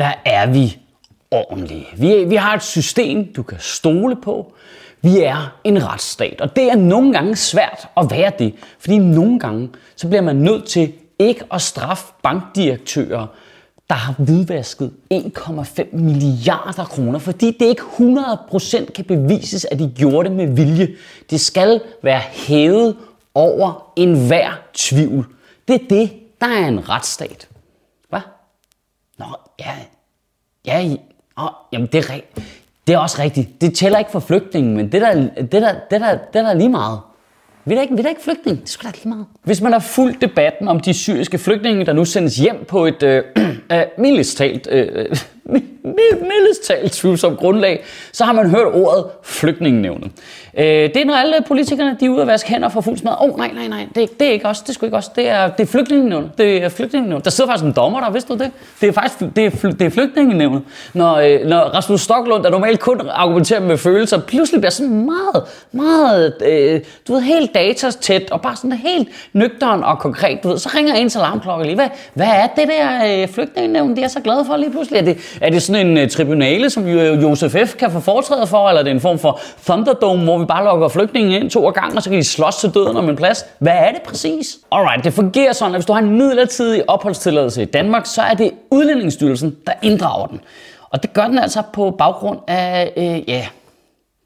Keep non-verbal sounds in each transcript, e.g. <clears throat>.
der er vi ordentlige. Vi, vi har et system, du kan stole på. Vi er en retsstat, og det er nogle gange svært at være det, fordi nogle gange så bliver man nødt til ikke at straffe bankdirektører, der har hvidvasket 1,5 milliarder kroner, fordi det ikke 100% kan bevises, at de gjorde det med vilje. Det skal være hævet over enhver tvivl. Det er det, der er en retsstat. Nå, ja. Ja, Nå, jamen det er, det er også rigtigt. Det tæller ikke for flygtningen, men det der, det der, det der, det der er lige meget. Vi er da ikke, vi er da ikke flygtning. Det skulle da lige meget. Hvis man har fulgt debatten om de syriske flygtninge, der nu sendes hjem på et øh, <clears throat> øh, mildest talt, øh, mi- mildest talt tvivlsomt grundlag, så har man hørt ordet flygtningenævnet. Øh, det er når alle politikerne de er ude og vaske hænder for fuld smad. Åh, oh, nej, nej, nej, det, det er ikke os, det skulle ikke os. Det er, det er flygtningenævnet. Det er flygtningenævnet. Der sidder faktisk en dommer der, vidste du det? Det er faktisk det er, det er flygtningenævnet. Når, øh, når Rasmus Stocklund, der normalt kun argumenterer med følelser, pludselig bliver sådan meget, meget, øh, du ved, helt datas tæt, og bare sådan helt nøgteren og konkret, du ved, så ringer ens alarmklokke lige. Hvad, hvad er det der øh, flygtningenævn, de er så glade for lige pludselig? Er det, er det sådan en øh, tribunale, som jo, øh, Josef F. kan få foretræde for, eller er det en form for Thunderdome, hvor vi bare lukker flygtninge ind to gange, og så kan de slås til døden om en plads? Hvad er det præcis? Alright, det fungerer sådan, at hvis du har en midlertidig opholdstilladelse i Danmark, så er det Udlændingsstyrelsen, der inddrager den. Og det gør den altså på baggrund af, øh, ja,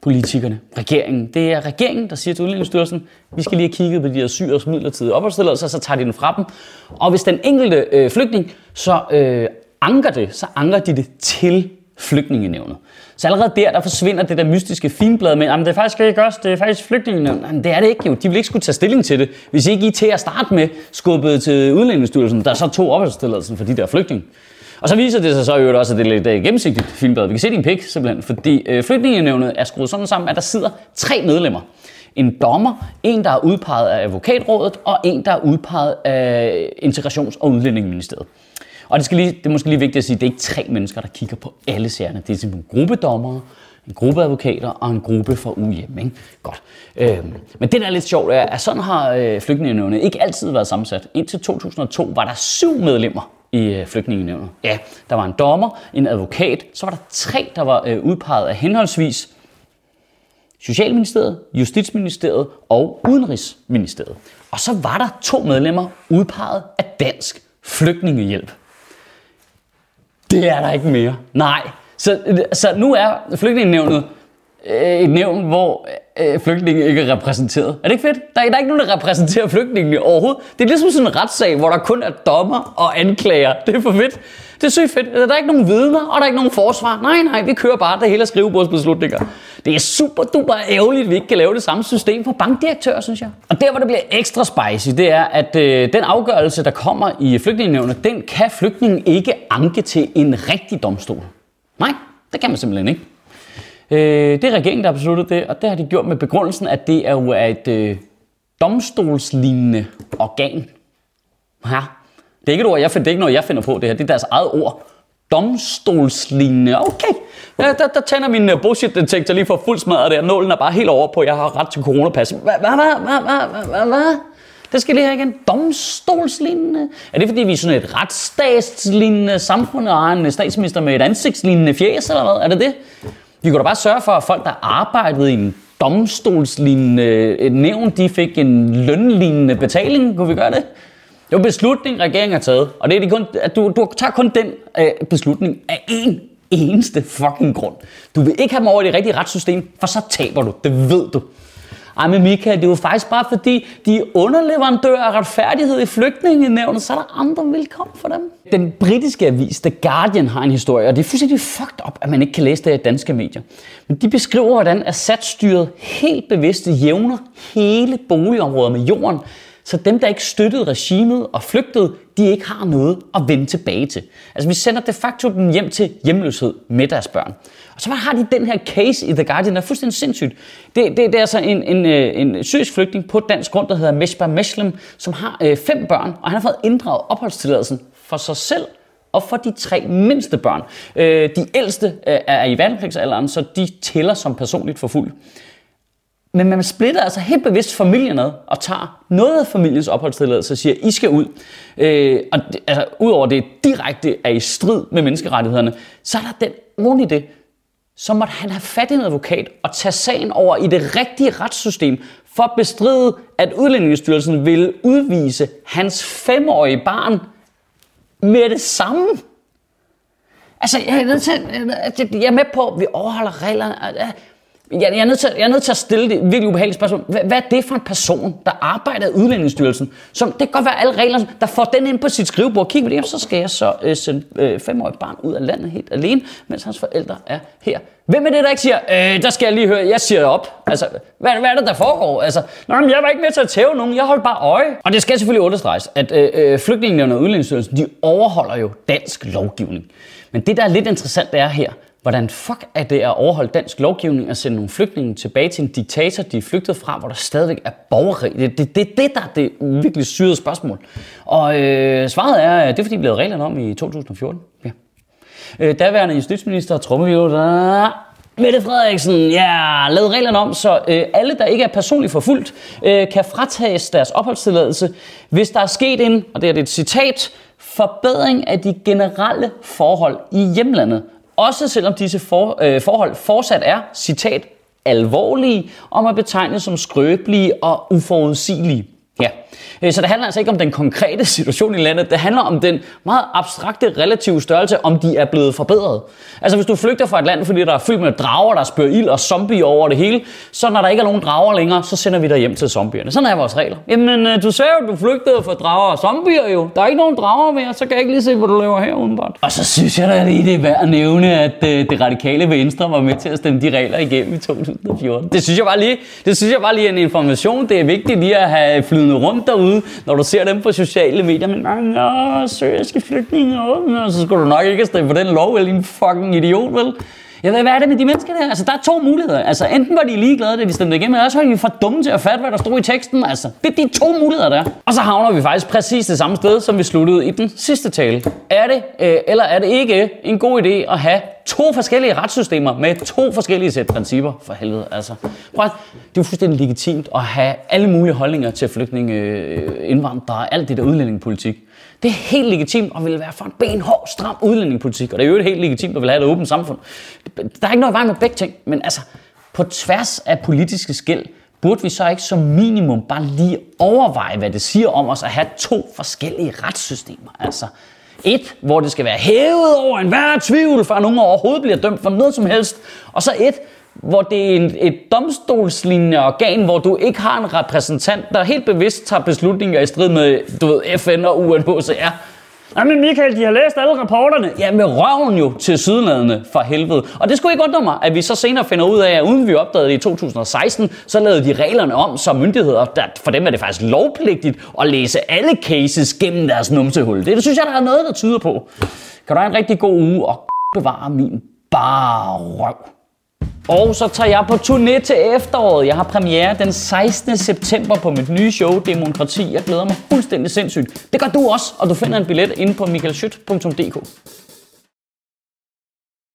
politikerne, regeringen. Det er regeringen, der siger til Udlændingsstyrelsen, vi skal lige have kigget på de her syres midlertidige opholdstilladelser, så tager de den fra dem. Og hvis den enkelte øh, flygtning så øh, anker det, så anker de det til flygtningenævnet. Så allerede der, der forsvinder det der mystiske finblad med, at det er faktisk ikke os, det er faktisk flygtningenævnet. Jamen, det er det ikke jo. De vil ikke skulle tage stilling til det, hvis ikke I til at starte med skubbede til Udlændingsstyrelsen, der så tog opholdstilladelsen for de der flygtninge. Og så viser det sig så i øvrigt også, at det er lidt øh, gennemsigtigt filmblad. Vi kan se din pik, simpelthen, fordi øh, flygtningenævnet er skruet sådan sammen, at der sidder tre medlemmer. En dommer, en der er udpeget af advokatrådet, og en der er udpeget af Integrations- og Udlændingeministeriet. Og det, skal lige, det er måske lige vigtigt at sige, at det er ikke tre mennesker, der kigger på alle sagerne. Det er simpelthen en gruppe dommere, en gruppe advokater og en gruppe fra UHjem. Ikke? Godt. Øhm, men det, der er lidt sjovt, er, at sådan har øh, flygtningenevnet ikke altid været sammensat. Indtil 2002 var der syv medlemmer i øh, flygtningenævnet. Ja, der var en dommer, en advokat, så var der tre, der var øh, udpeget af henholdsvis Socialministeriet, Justitsministeriet og Udenrigsministeriet. Og så var der to medlemmer udpeget af Dansk Flygtningehjælp. Det er der ikke mere. Nej. Så, så nu er flygtningenævnet Øh, et nævn, hvor øh, flygtninge ikke er repræsenteret. Er det ikke fedt? Der er, der er ikke nogen, der repræsenterer flygtningene overhovedet. Det er ligesom sådan en retssag, hvor der kun er dommer og anklager. Det er for fedt. Det er sygt fedt. Altså, der er ikke nogen vidner, og der er ikke nogen forsvar. Nej, nej, vi kører bare det hele af skrivebordsbeslutninger. Det er super duper ærgerligt, at vi ikke kan lave det samme system for bankdirektører, synes jeg. Og der, hvor det bliver ekstra spicy, det er, at øh, den afgørelse, der kommer i flygtningenævnet, den kan flygtningen ikke anke til en rigtig domstol. Nej, det kan man simpelthen ikke. Øh, det er regeringen, der har besluttet det, og det har de gjort med begrundelsen, at det er jo et øh, domstolslignende organ. Ja, det er ikke et ord, jeg finder, det er ikke noget, jeg finder på det her. Det er deres eget ord. Domstolslignende. Okay. Ja, der, der tænder min øh, uh, bullshit detektor lige for fuld smadret der. Nålen er bare helt over på, at jeg har ret til coronapas. Hvad, hvad, hvad, hvad, hvad, hvad, hvad? Det skal lige her igen. Domstolslignende. Er det fordi, vi er sådan et retsstatslignende samfund, og har en statsminister med et ansigtslignende fjes, eller hvad? Er det det? Vi kunne da bare sørge for, at folk, der arbejdede i en domstolslignende et nævn, de fik en lønlignende betaling. Kunne vi gøre det? Det er en beslutning, regeringen har taget. Og det er de kun, at du, du tager kun den øh, beslutning af én eneste fucking grund. Du vil ikke have dem over i det rigtige retssystem, for så taber du. Det ved du. Ej, men Mika, det er jo faktisk bare fordi, de er underleverandører af retfærdighed i flygtningenævnet, så er der andre vilkår for dem. Den britiske avis, The Guardian, har en historie, og det er fuldstændig fucked up, at man ikke kan læse det i danske medier. Men de beskriver, hvordan Assad-styret helt bevidst jævner hele boligområder med jorden, så dem, der ikke støttede regimet og flygtede, de ikke har noget at vende tilbage til. Altså vi sender de facto dem hjem til hjemløshed med deres børn. Og så har de den her case i The Guardian, der er fuldstændig sindssygt. Det, det, det er altså en, en, øh, en syrisk flygtning på dansk grund, der hedder Meshba Meshlem, som har øh, fem børn, og han har fået inddraget opholdstilladelsen for sig selv og for de tre mindste børn. Øh, de ældste øh, er i værnepligtsalderen, så de tæller som personligt forfulgt. Men man splitter altså helt bevidst familien ad og tager noget af familiens opholdstilladelse og siger, I skal ud. Øh, og det, altså, udover det direkte er i strid med menneskerettighederne, så er der den oven i det, så måtte han have fat i en advokat og tage sagen over i det rigtige retssystem for at bestride, at Udlændingestyrelsen ville udvise hans femårige barn med det samme. Altså, jeg er, nødt til, jeg er med på, at vi overholder reglerne. Jeg, jeg, er nødt til, jeg er nødt til at stille det virkelig ubehagelige spørgsmål. Hvad, hvad er det for en person, der arbejder i Udlændingsstyrelsen? Som, det kan godt være alle regler, der får den ind på sit skrivebord. Kig på det, så skal jeg så øh, sende øh, femårigt barn ud af landet helt alene, mens hans forældre er her. Hvem er det, der ikke siger, øh, der skal jeg lige høre, jeg siger op. Altså, hvad, hvad er det, der foregår? Altså, Nå, men jeg var ikke med til at tæve nogen, jeg holdt bare øje. Og det skal selvfølgelig understreges, at øh, øh flygtningene og Udlændingsstyrelsen, de overholder jo dansk lovgivning. Men det, der er lidt interessant, det er her, Hvordan fuck er det at overholde dansk lovgivning og sende nogle flygtninge tilbage til en diktator, de er flygtet fra, hvor der stadigvæk er borgerkrig? Det er det, det, det, der er det virkelig syrede spørgsmål. Og øh, svaret er, at det er fordi, vi lavede reglerne om i 2014. Ja. Øh, daværende justitsminister Trummevivl, øh, Mette Frederiksen, ja, lavede reglerne om, så øh, alle, der ikke er personligt forfulgt, øh, kan fratages deres opholdstilladelse, hvis der er sket en, og det er et citat, forbedring af de generelle forhold i hjemlandet. Også selvom disse for, øh, forhold fortsat er, citat, alvorlige og man betegnes som skrøbelige og uforudsigelige. Ja, Øh, så det handler altså ikke om den konkrete <laughs> situation i landet, det handler om den meget abstrakte relative størrelse, om de er blevet forbedret. Altså hvis du flygter fra et land, fordi der er fyldt med drager, der spørger ild og zombier over det hele, så når der ikke er nogen drager længere, så sender vi dig hjem til zombierne. Sådan er vores regler. Jamen, øh, du sagde jo, du flygtede fra drager og zombier jo. Der er ikke nogen drager mere, så kan jeg ikke lige se, hvor du lever her udenbart. Og så synes jeg da lige, det er værd at nævne, at øh, det radikale venstre var med til at stemme de regler igennem i 2014. Det synes jeg bare lige, det synes jeg bare lige er en information. Det er vigtigt lige at have flydende rundt derude, når du ser dem på sociale medier. Men mange syriske flygtninge, og så skulle du nok ikke stemme for den lov, eller en fucking idiot, vel? Jeg ved, hvad er det med de mennesker der? Altså, der er to muligheder. Altså, enten var de ligeglade, da de stemte igennem, eller også var de for dumme til at fatte, hvad der stod i teksten. Altså, det er de to muligheder der. Og så havner vi faktisk præcis det samme sted, som vi sluttede i den sidste tale. Er det, øh, eller er det ikke en god idé at have to forskellige retssystemer med to forskellige sæt principper, for helvede. Altså, prøv, det er jo fuldstændig legitimt at have alle mulige holdninger til flygtninge, øh, indvandrere, alt det der udlændingepolitik. Det er helt legitimt at ville være for en benhård, stram udlændingepolitik, og det er jo helt legitimt at ville have et åbent samfund. Der er ikke noget vej med begge ting, men altså, på tværs af politiske skæld, burde vi så ikke som minimum bare lige overveje, hvad det siger om os at have to forskellige retssystemer? Altså, et, hvor det skal være hævet over enhver tvivl, før nogen overhovedet bliver dømt for noget som helst. Og så et, hvor det er en, et domstolslignende organ, hvor du ikke har en repræsentant, der helt bevidst tager beslutninger i strid med du ved, FN og UNHCR. Jamen Michael, de har læst alle rapporterne. Ja, med røven jo til sydlandene for helvede. Og det skulle ikke undre mig, at vi så senere finder ud af, at uden vi opdagede det i 2016, så lavede de reglerne om så myndigheder. Der, for dem er det faktisk lovpligtigt at læse alle cases gennem deres numsehul. Det, det synes jeg, der er noget, der tyder på. Kan du have en rigtig god uge og bevare min bare røv. Og så tager jeg på turné til efteråret. Jeg har premiere den 16. september på mit nye show, Demokrati. Jeg glæder mig fuldstændig sindssygt. Det gør du også, og du finder en billet inde på michaelschyt.dk.